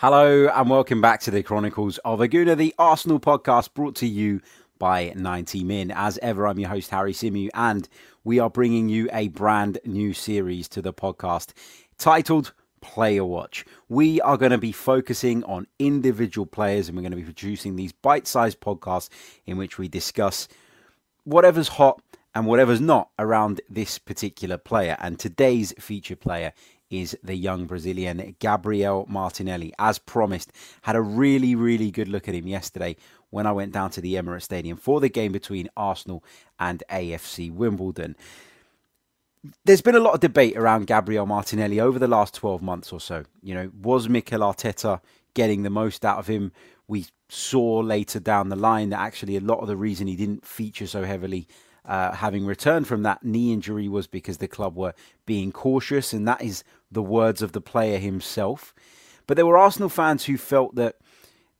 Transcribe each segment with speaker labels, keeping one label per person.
Speaker 1: Hello and welcome back to the Chronicles of a Gooner, the Arsenal podcast brought to you by 90 Min. As ever, I'm your host, Harry Symeou, and we are bringing you a brand new series to the podcast titled Player Watch. We are going to be focusing on individual players and we're going to be producing these bite sized podcasts in which we discuss whatever's hot and whatever's not around this particular player. And today's feature player is the young Brazilian Gabriel Martinelli. As promised, had a really, really good look at him yesterday when I went down to the Emirates Stadium for the game between Arsenal and AFC Wimbledon. There's been a lot of debate around Gabriel Martinelli over the last 12 months or so. You know, was Mikel Arteta getting the most out of him? We saw later down the line that actually a lot of the reason he didn't feature so heavily uh, having returned from that knee injury was because the club were being cautious, and that is the words of the player himself. But there were Arsenal fans who felt that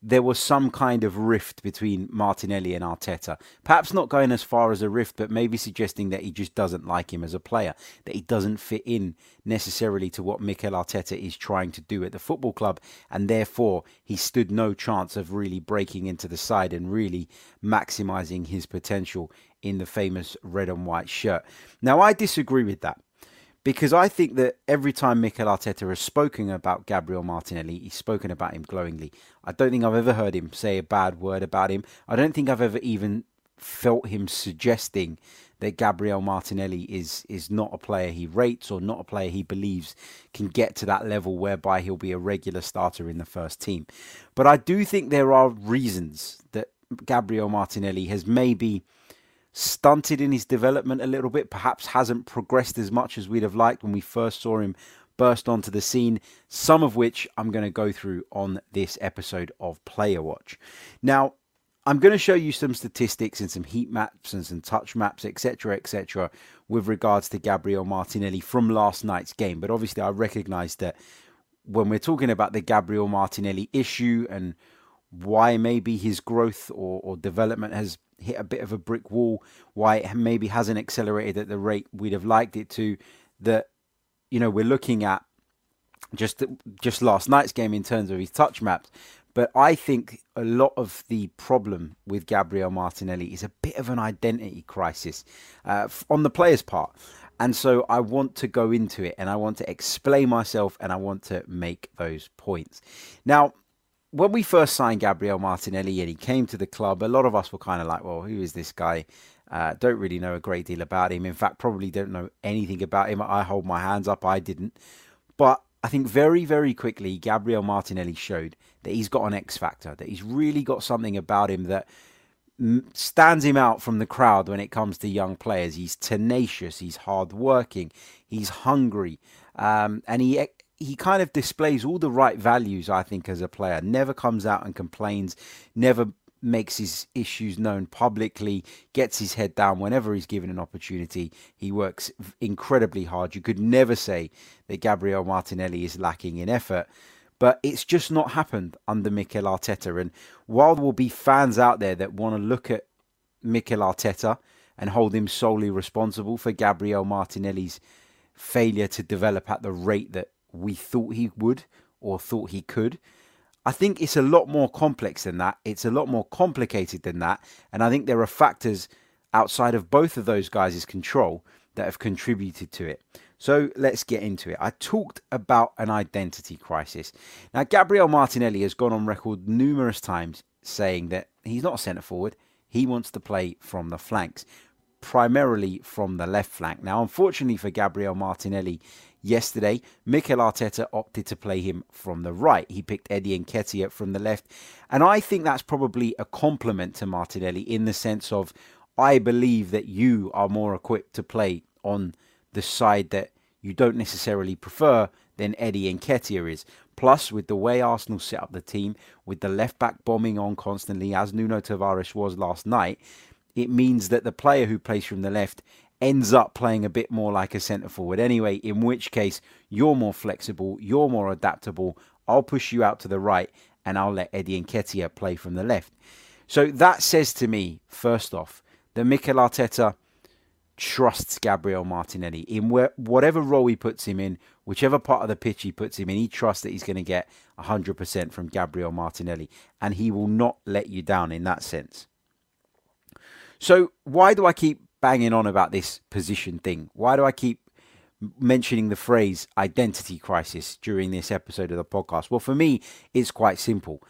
Speaker 1: there was some kind of rift between Martinelli and Arteta. Perhaps not going as far as a rift, but maybe suggesting that he just doesn't like him as a player, that he doesn't fit in necessarily to what Mikel Arteta is trying to do at the football club, and therefore he stood no chance of really breaking into the side and really maximising his potential in the famous red and white shirt. Now, I disagree with that because I think that every time Mikel Arteta has spoken about Gabriel Martinelli, he's spoken about him glowingly. I don't think I've ever heard him say a bad word about him. I don't think I've ever even felt him suggesting that Gabriel Martinelli is is not a player he rates or not a player he believes can get to that level whereby he'll be a regular starter in the first team. But I do think there are reasons that Gabriel Martinelli has maybe stunted in his development a little bit, perhaps hasn't progressed as much as we'd have liked when we first saw him burst onto the scene, some of which I'm going to go through on this episode of Player Watch. Now, I'm going to show you some statistics and some heat maps and some touch maps, etc., etc., with regards to Gabriel Martinelli from last night's game. But obviously, I recognize that when we're talking about the Gabriel Martinelli issue and why maybe his growth or, or development has hit a bit of a brick wall, why it maybe hasn't accelerated at the rate we'd have liked it to, that you know we're looking at just just last night's game in terms of his touch maps. But I think a lot of the problem with Gabriel Martinelli is a bit of an identity crisis uh, on the player's part. And so I want to go into it and I want to explain myself and I want to make those points. Now, when we first signed Gabriel Martinelli and he came to the club, a lot of us were kind of like, well, who is this guy? Uh, don't really know a great deal about him. In fact, probably don't know anything about him. I hold my hands up, I didn't. But I think very, very quickly, Gabriel Martinelli showed that he's got an X factor, that he's really got something about him that stands him out from the crowd when it comes to young players. He's tenacious, he's hardworking, he's hungry, um, and he he kind of displays all the right values, I think, as a player. Never comes out and complains, never makes his issues known publicly, gets his head down whenever he's given an opportunity. He works incredibly hard. You could never say that Gabriel Martinelli is lacking in effort. But it's just not happened under Mikel Arteta. And while there will be fans out there that want to look at Mikel Arteta and hold him solely responsible for Gabriel Martinelli's failure to develop at the rate that we thought he would or thought he could. I think it's a lot more complex than that. It's a lot more complicated than that. And I think there are factors outside of both of those guys' control that have contributed to it. So let's get into it. I talked about an identity crisis. Now, Gabriel Martinelli has gone on record numerous times saying that he's not a centre forward, he wants to play from the flanks, primarily from the left flank. Now, unfortunately for Gabriel Martinelli, yesterday, Mikel Arteta opted to play him from the right. He picked Eddie Nketiah from the left. And I think that's probably a compliment to Martinelli in the sense of I believe that you are more equipped to play on the side that you don't necessarily prefer than Eddie Nketiah is. Plus, with the way Arsenal set up the team, with the left back bombing on constantly, as Nuno Tavares was last night, it means that the player who plays from the left ends up playing a bit more like a centre forward anyway, in which case you're more flexible, you're more adaptable. I'll push you out to the right and I'll let Eddie Nketiah play from the left. So that says to me, first off, that Mikel Arteta trusts Gabriel Martinelli in whatever role he puts him in, whichever part of the pitch he puts him in, he trusts that he's going to get 100% from Gabriel Martinelli, and he will not let you down in that sense. So, why do I keep banging on about this position thing? Why do I keep mentioning the phrase identity crisis during this episode of the podcast? Well, for me, it's quite simple.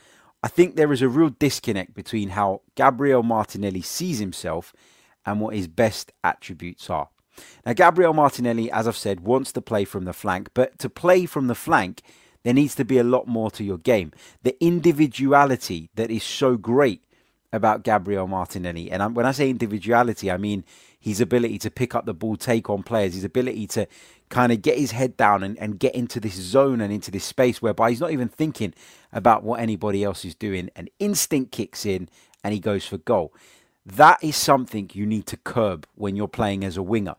Speaker 1: I think there is a real disconnect between how Gabriel Martinelli sees himself and what his best attributes are. Now, Gabriel Martinelli, as I've said, wants to play from the flank, but to play from the flank, there needs to be a lot more to your game. The individuality that is so great about Gabriel Martinelli, and when I say individuality, I mean his ability to pick up the ball, take on players, his ability to kind of get his head down and, and get into this zone and into this space whereby he's not even thinking about what anybody else is doing. And instinct kicks in and he goes for goal. That is something you need to curb when you're playing as a winger.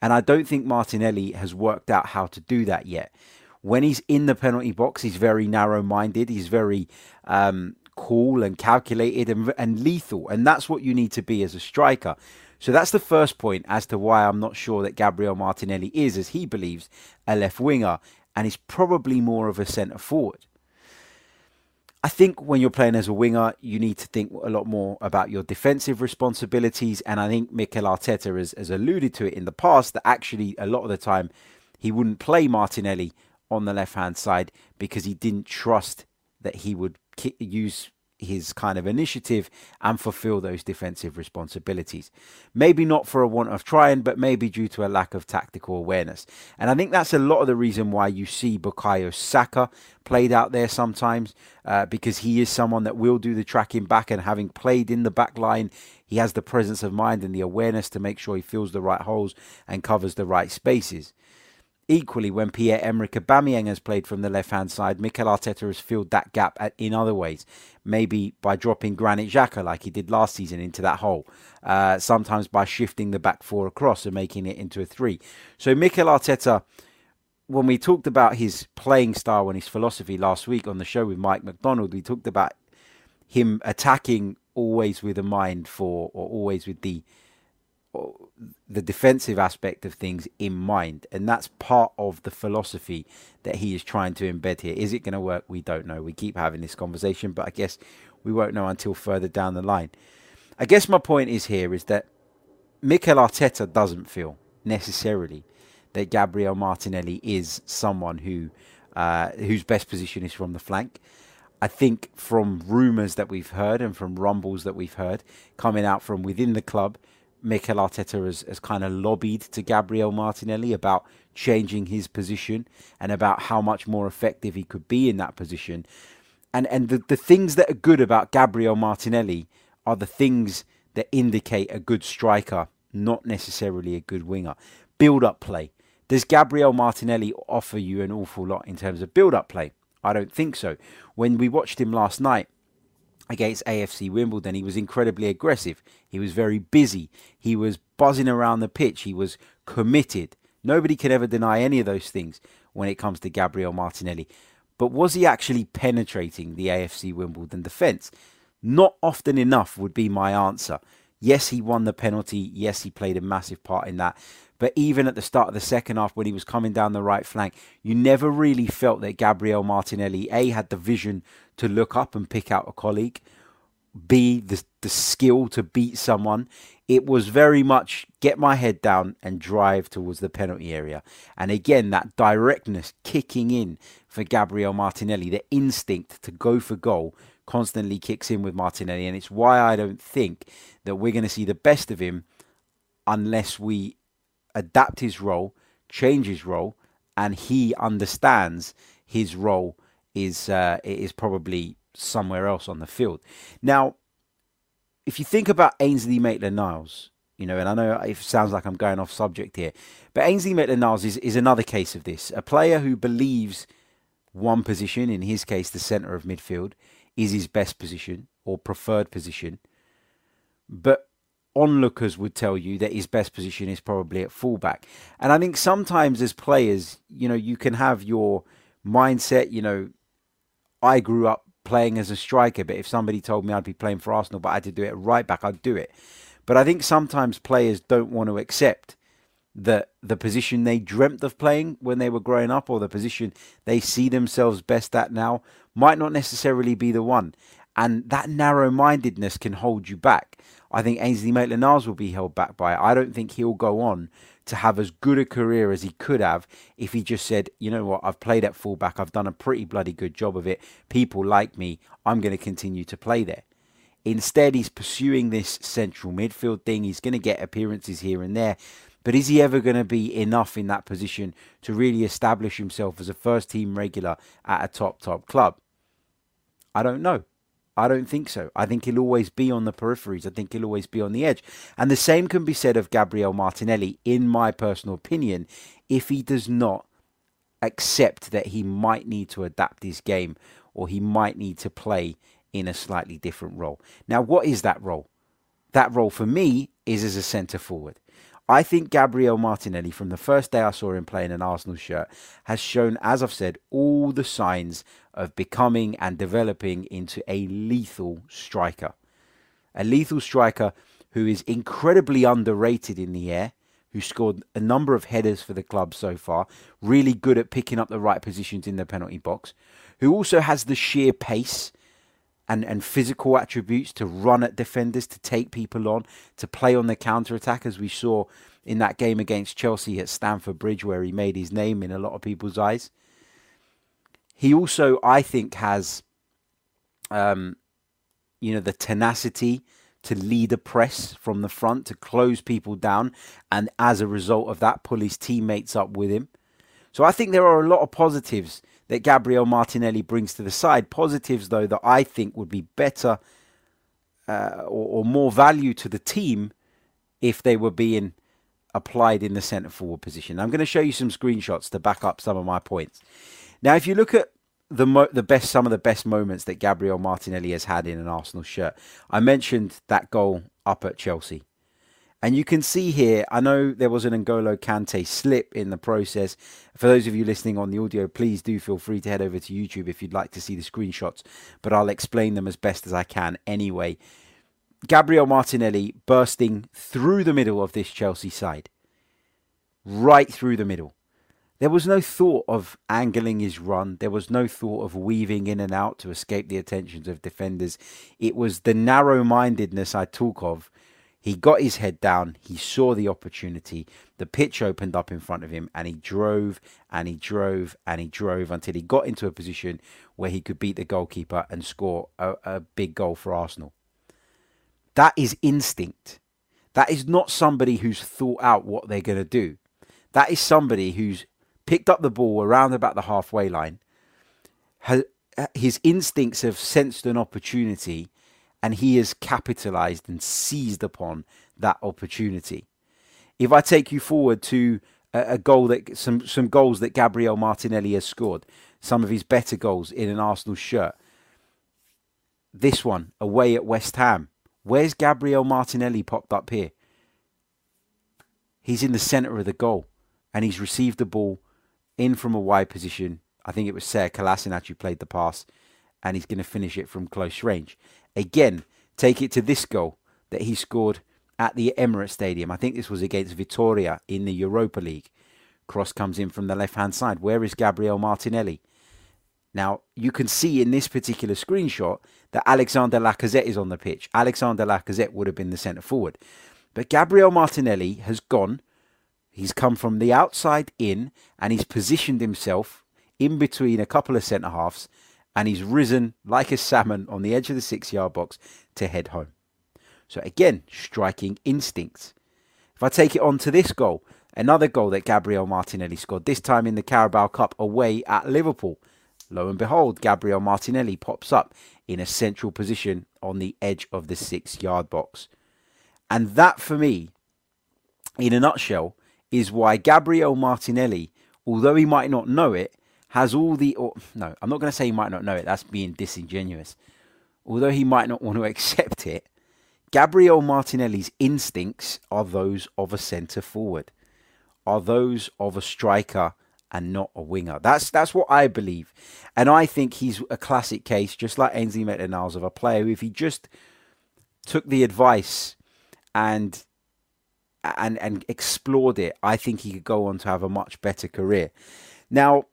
Speaker 1: And I don't think Martinelli has worked out how to do that yet. When he's in the penalty box, he's very narrow minded. He's very um, cool and calculated and, and lethal. And that's what you need to be as a striker. So that's the first point as to why I'm not sure that Gabriel Martinelli is, as he believes, a left winger and is probably more of a centre forward. I think when you're playing as a winger, you need to think a lot more about your defensive responsibilities. And I think Mikel Arteta has, has alluded to it in the past that actually a lot of the time he wouldn't play Martinelli on the left hand side because he didn't trust that he would use his kind of initiative and fulfill those defensive responsibilities. Maybe not for a want of trying, but maybe due to a lack of tactical awareness. And I think that's a lot of the reason why you see Bukayo Saka played out there sometimes, uh, because he is someone that will do the tracking back and having played in the back line, he has the presence of mind and the awareness to make sure he fills the right holes and covers the right spaces. Equally, when Pierre-Emerick Aubameyang has played from the left-hand side, Mikel Arteta has filled that gap at, in other ways. Maybe by dropping Granit Xhaka like he did last season into that hole. Uh, sometimes by shifting the back four across and making it into a three. So Mikel Arteta, when we talked about his playing style and his philosophy last week on the show with Mike McDonald, we talked about him attacking always with a mind for, or always with the the defensive aspect of things in mind. And that's part of the philosophy that he is trying to embed here. Is it going to work? We don't know. We keep having this conversation, but I guess we won't know until further down the line. I guess my point is here is that Mikel Arteta doesn't feel necessarily that Gabriel Martinelli is someone who uh, whose best position is from the flank. I think from rumours that we've heard and from rumbles that we've heard coming out from within the club, Mikel Arteta has, has kind of lobbied to Gabriel Martinelli about changing his position and about how much more effective he could be in that position. And and the, the things that are good about Gabriel Martinelli are the things that indicate a good striker, not necessarily a good winger. Build up play. Does Gabriel Martinelli offer you an awful lot in terms of build up play? I don't think so. When we watched him last night, against AFC Wimbledon. He was incredibly aggressive. He was very busy. He was buzzing around the pitch. He was committed. Nobody can ever deny any of those things when it comes to Gabriel Martinelli. But was he actually penetrating the AFC Wimbledon defence? Not often enough would be my answer. Yes, he won the penalty. Yes, he played a massive part in that. But even at the start of the second half, when he was coming down the right flank, you never really felt that Gabriel Martinelli, A, had the vision to look up and pick out a colleague, B, the, the skill to beat someone. It was very much get my head down and drive towards the penalty area. And again, that directness kicking in for Gabriel Martinelli, the instinct to go for goal constantly kicks in with Martinelli. And it's why I don't think that we're going to see the best of him unless we adapt his role, change his role, and he understands his role is uh, is probably somewhere else on the field. Now, if you think about Ainsley Maitland-Niles, you know, and I know it sounds like I'm going off subject here, but Ainsley Maitland-Niles is, is another case of this. A player who believes one position, in his case, the centre of midfield, is his best position or preferred position. But onlookers would tell you that his best position is probably at fullback. And I think sometimes as players, you know, you can have your mindset, you know, I grew up playing as a striker, but if somebody told me I'd be playing for Arsenal but I had to do it right back, I'd do it. But I think sometimes players don't want to accept that the position they dreamt of playing when they were growing up or the position they see themselves best at now might not necessarily be the one. And that narrow mindedness can hold you back. I think Ainsley Maitland Niles will be held back by it. I don't think he'll go on to have as good a career as he could have if he just said, you know what, I've played at fullback, I've done a pretty bloody good job of it. People like me, I'm going to continue to play there. Instead, he's pursuing this central midfield thing. He's going to get appearances here and there. But is he ever going to be enough in that position to really establish himself as a first team regular at a top, top club? I don't know. I don't think so. I think he'll always be on the peripheries. I think he'll always be on the edge. And the same can be said of Gabriel Martinelli, in my personal opinion, if he does not accept that he might need to adapt his game or he might need to play in a slightly different role. Now, what is that role? That role for me is as a centre forward. I think Gabriel Martinelli, from the first day I saw him play in an Arsenal shirt, has shown, as I've said, all the signs of becoming and developing into a lethal striker. A lethal striker who is incredibly underrated in the air, who scored a number of headers for the club so far, really good at picking up the right positions in the penalty box, who also has the sheer pace and, and physical attributes to run at defenders, to take people on, to play on the counter attack, as we saw in that game against Chelsea at Stamford Bridge, where he made his name in a lot of people's eyes. He also, I think, has, um, you know, the tenacity to lead a press from the front, to close people down, and as a result of that, pull his teammates up with him. So I think there are a lot of positives that Gabriel Martinelli brings to the side. Positives, though, that I think would be better uh, or, or more value to the team if they were being applied in the centre forward position. I'm going to show you some screenshots to back up some of my points. Now, if you look at the mo- the best some of the best moments that Gabriel Martinelli has had in an Arsenal shirt, I mentioned that goal up at Chelsea. And you can see here, I know there was an N'Golo Kante slip in the process. For those of you listening on the audio, please do feel free to head over to YouTube if you'd like to see the screenshots, but I'll explain them as best as I can anyway. Gabriel Martinelli bursting through the middle of this Chelsea side, right through the middle. There was no thought of angling his run. There was no thought of weaving in and out to escape the attentions of defenders. It was the narrow mindedness I talk of he got his head down, he saw the opportunity, the pitch opened up in front of him, and he drove and he drove and he drove until he got into a position where he could beat the goalkeeper and score a, a big goal for Arsenal. That is instinct. That is not somebody who's thought out what they're going to do. That is somebody who's picked up the ball around about the halfway line. his instincts have sensed an opportunity and he has capitalized and seized upon that opportunity. If I take you forward to a, goal that some some goals that Gabriel Martinelli has scored, some of his better goals in an Arsenal shirt. This one away at West Ham. Where's Gabriel Martinelli popped up here? He's in the centre of the goal and he's received the ball in from a wide position. I think it was Sead Kolasinac who played the pass and he's going to finish it from close range. Again, take it to this goal that he scored at the Emirates Stadium. I think this was against Vitoria in the Europa League. Cross comes in from the left hand side. Where is Gabriel Martinelli? Now, you can see in this particular screenshot that Alexander Lacazette is on the pitch. Alexander Lacazette would have been the centre forward. But Gabriel Martinelli has gone. He's come from the outside in and he's positioned himself in between a couple of centre halves and he's risen like a salmon on the edge of the six yard box to head home. So again, striking instincts. If I take it on to this goal, another goal that Gabriel Martinelli scored, this time in the Carabao Cup away at Liverpool. Lo and behold, Gabriel Martinelli pops up in a central position on the edge of the six yard box. And that for me in a nutshell, is why Gabriel Martinelli, although he might not know it, has all the. Or, no, I'm not going to say he might not know it. That's being disingenuous. Although he might not want to accept it, Gabriel Martinelli's instincts are those of a centre forward, are those of a striker and not a winger. That's that's what I believe, and I think he's a classic case, just like Ainsley Maitland-Niles, of a player who, if he just took the advice and and and explored it, I think he could go on to have a much better career. Now,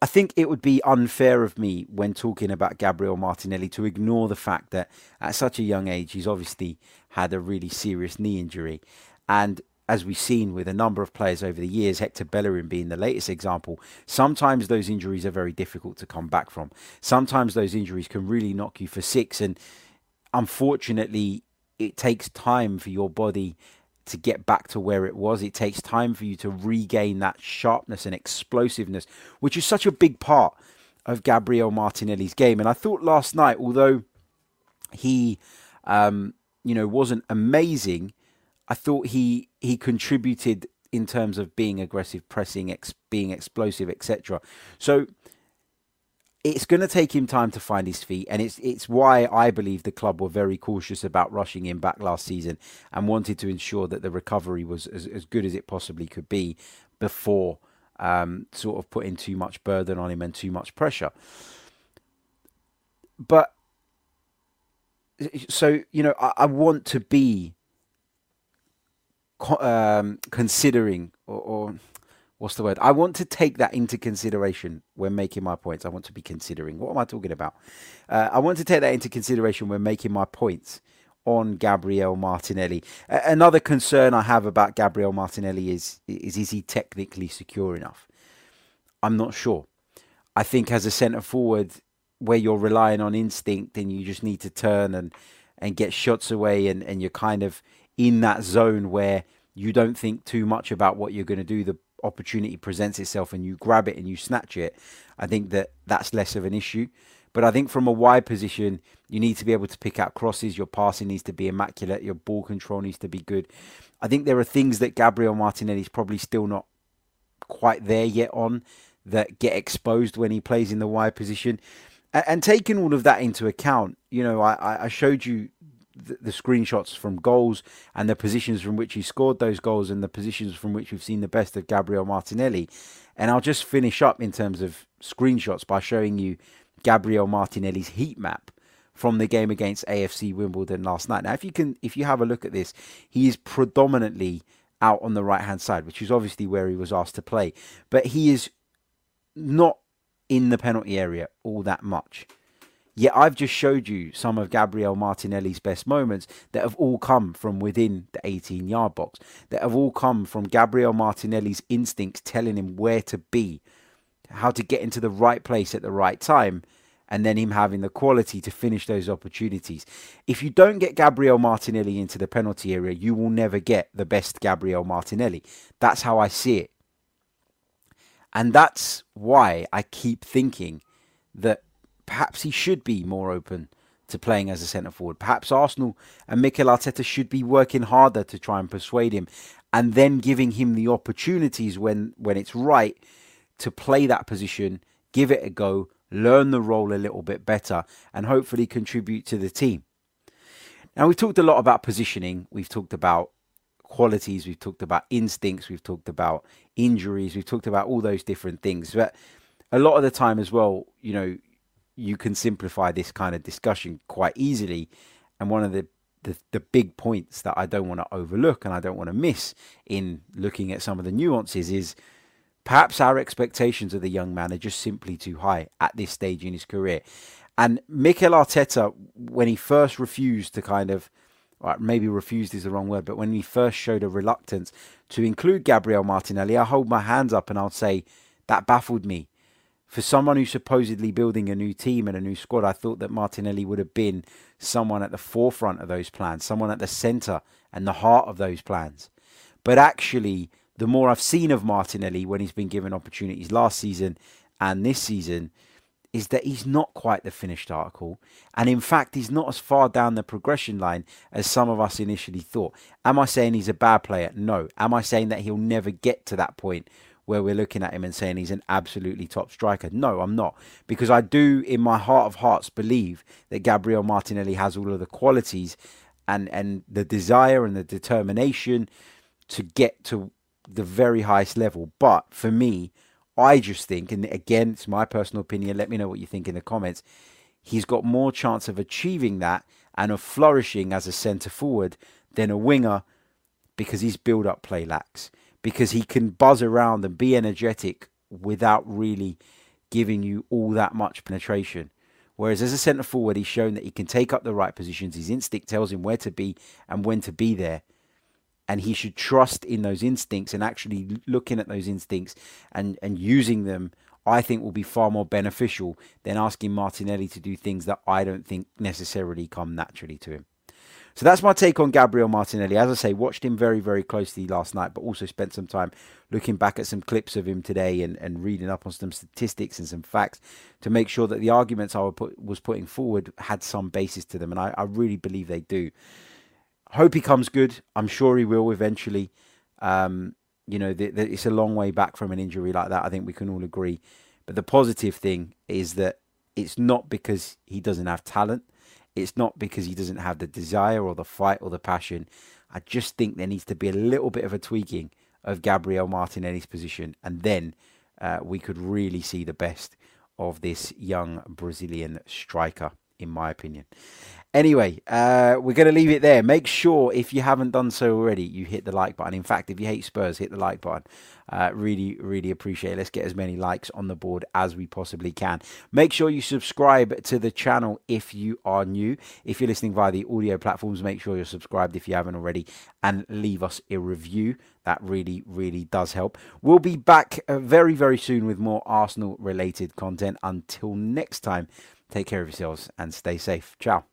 Speaker 1: I think it would be unfair of me when talking about Gabriel Martinelli to ignore the fact that at such a young age he's obviously had a really serious knee injury, and as we've seen with a number of players over the years, Hector Bellerin being the latest example, sometimes those injuries are very difficult to come back from. Sometimes those injuries can really knock you for six, and unfortunately, it takes time for your body to get back to where it was. It takes time for you to regain that sharpness and explosiveness, which is such a big part of Gabriel Martinelli's game. And I thought last night, although he, um, you know, wasn't amazing, I thought he he contributed in terms of being aggressive, pressing, ex- being explosive, etc. So it's going to take him time to find his feet, and it's it's why I believe the club were very cautious about rushing him back last season and wanted to ensure that the recovery was as, as good as it possibly could be before um, sort of putting too much burden on him and too much pressure. But so you know, I, I want to be um, considering or, or what's the word? I want to take that into consideration when making my points. I want to be considering. What am I talking about? Uh, I want to take that into consideration when making my points on Gabriel Martinelli. Another concern I have about Gabriel Martinelli is, is is he technically secure enough? I'm not sure. I think as a centre forward, where you're relying on instinct and you just need to turn and and get shots away and, and you're kind of in that zone where you don't think too much about what you're going to do. The opportunity presents itself and you grab it and you snatch it, I think that that's less of an issue. But I think from a wide position, you need to be able to pick out crosses. Your passing needs to be immaculate. Your ball control needs to be good. I think there are things that Gabriel Martinelli is probably still not quite there yet on that get exposed when he plays in the wide position. And, taking all of that into account, you know, I, I showed you the, screenshots from goals and the positions from which he scored those goals and the positions from which we've seen the best of Gabriel Martinelli. And I'll just finish up in terms of screenshots by showing you Gabriel Martinelli's heat map from the game against AFC Wimbledon last night. Now, if you can, if you have a look at this, he is predominantly out on the right hand side, which is obviously where he was asked to play, but he is not in the penalty area all that much. Yet I've just showed you some of Gabriel Martinelli's best moments that have all come from within the 18 yard box, that have all come from Gabriel Martinelli's instincts telling him where to be, how to get into the right place at the right time, and then him having the quality to finish those opportunities. If you don't get Gabriel Martinelli into the penalty area, you will never get the best Gabriel Martinelli. That's how I see it. And that's why I keep thinking that perhaps he should be more open to playing as a centre forward. Perhaps Arsenal and Mikel Arteta should be working harder to try and persuade him and then giving him the opportunities when, when it's right to play that position, give it a go, learn the role a little bit better, and hopefully contribute to the team. Now, we've talked a lot about positioning, we've talked about qualities, we've talked about instincts, we've talked about injuries, we've talked about all those different things. But a lot of the time as well, you know, you can simplify this kind of discussion quite easily. And one of the, the, the big points that I don't want to overlook and I don't want to miss in looking at some of the nuances is perhaps our expectations of the young man are just simply too high at this stage in his career. And Mikel Arteta, when he first refused to kind of, right, maybe refused is the wrong word, but when he first showed a reluctance to include Gabriel Martinelli, I hold my hands up and I'll say that baffled me for someone who's supposedly building a new team and a new squad, I thought that Martinelli would have been someone at the forefront of those plans, someone at the centre and the heart of those plans. But actually, the more I've seen of Martinelli when he's been given opportunities last season and this season, is that he's not quite the finished article. And in fact, he's not as far down the progression line as some of us initially thought. Am I saying he's a bad player? No. Am I saying that he'll never get to that point where we're looking at him and saying he's an absolutely top striker? No, I'm not. Because I do, in my heart of hearts, believe that Gabriel Martinelli has all of the qualities and, and the desire and the determination to get to the very highest level. But for me, I just think, and again, it's my personal opinion, let me know what you think in the comments. He's got more chance of achieving that and of flourishing as a centre forward than a winger because his build up play lacks. Because he can buzz around and be energetic without really giving you all that much penetration. Whereas as a centre forward, he's shown that he can take up the right positions. His instinct tells him where to be and when to be there and he should trust in those instincts and actually looking at those instincts and, and using them I think will be far more beneficial than asking Martinelli to do things that I don't think necessarily come naturally to him. So that's my take on Gabriel Martinelli. As I say, watched him very, very closely last night, but also spent some time looking back at some clips of him today and, and reading up on some statistics and some facts to make sure that the arguments I was putting forward had some basis to them. And I, I really believe they do. Hope he comes good. I'm sure he will eventually. Um, you know, the, the, it's a long way back from an injury like that. I think we can all agree. But the positive thing is that it's not because he doesn't have talent. It's not because he doesn't have the desire or the fight or the passion. I just think there needs to be a little bit of a tweaking of Gabriel Martinelli's position, and then uh, we could really see the best of this young Brazilian striker, in my opinion. Anyway, uh, we're going to leave it there. Make sure, if you haven't done so already, you hit the like button. In fact, if you hate Spurs, hit the like button. Uh, really, really appreciate it. Let's get as many likes on the board as we possibly can. Make sure you subscribe to the channel if you are new. If you're listening via the audio platforms, make sure you're subscribed if you haven't already and leave us a review. That really, really does help. We'll be back uh, very, very soon with more Arsenal related content. Until next time, take care of yourselves and stay safe. Ciao.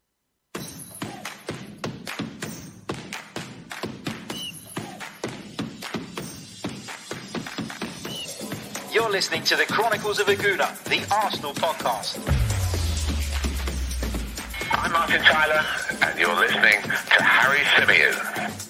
Speaker 2: You're listening to the Chronicles of a Gooner, the Arsenal podcast.
Speaker 3: I'm Martin Tyler, and you're listening to Harry Symeou.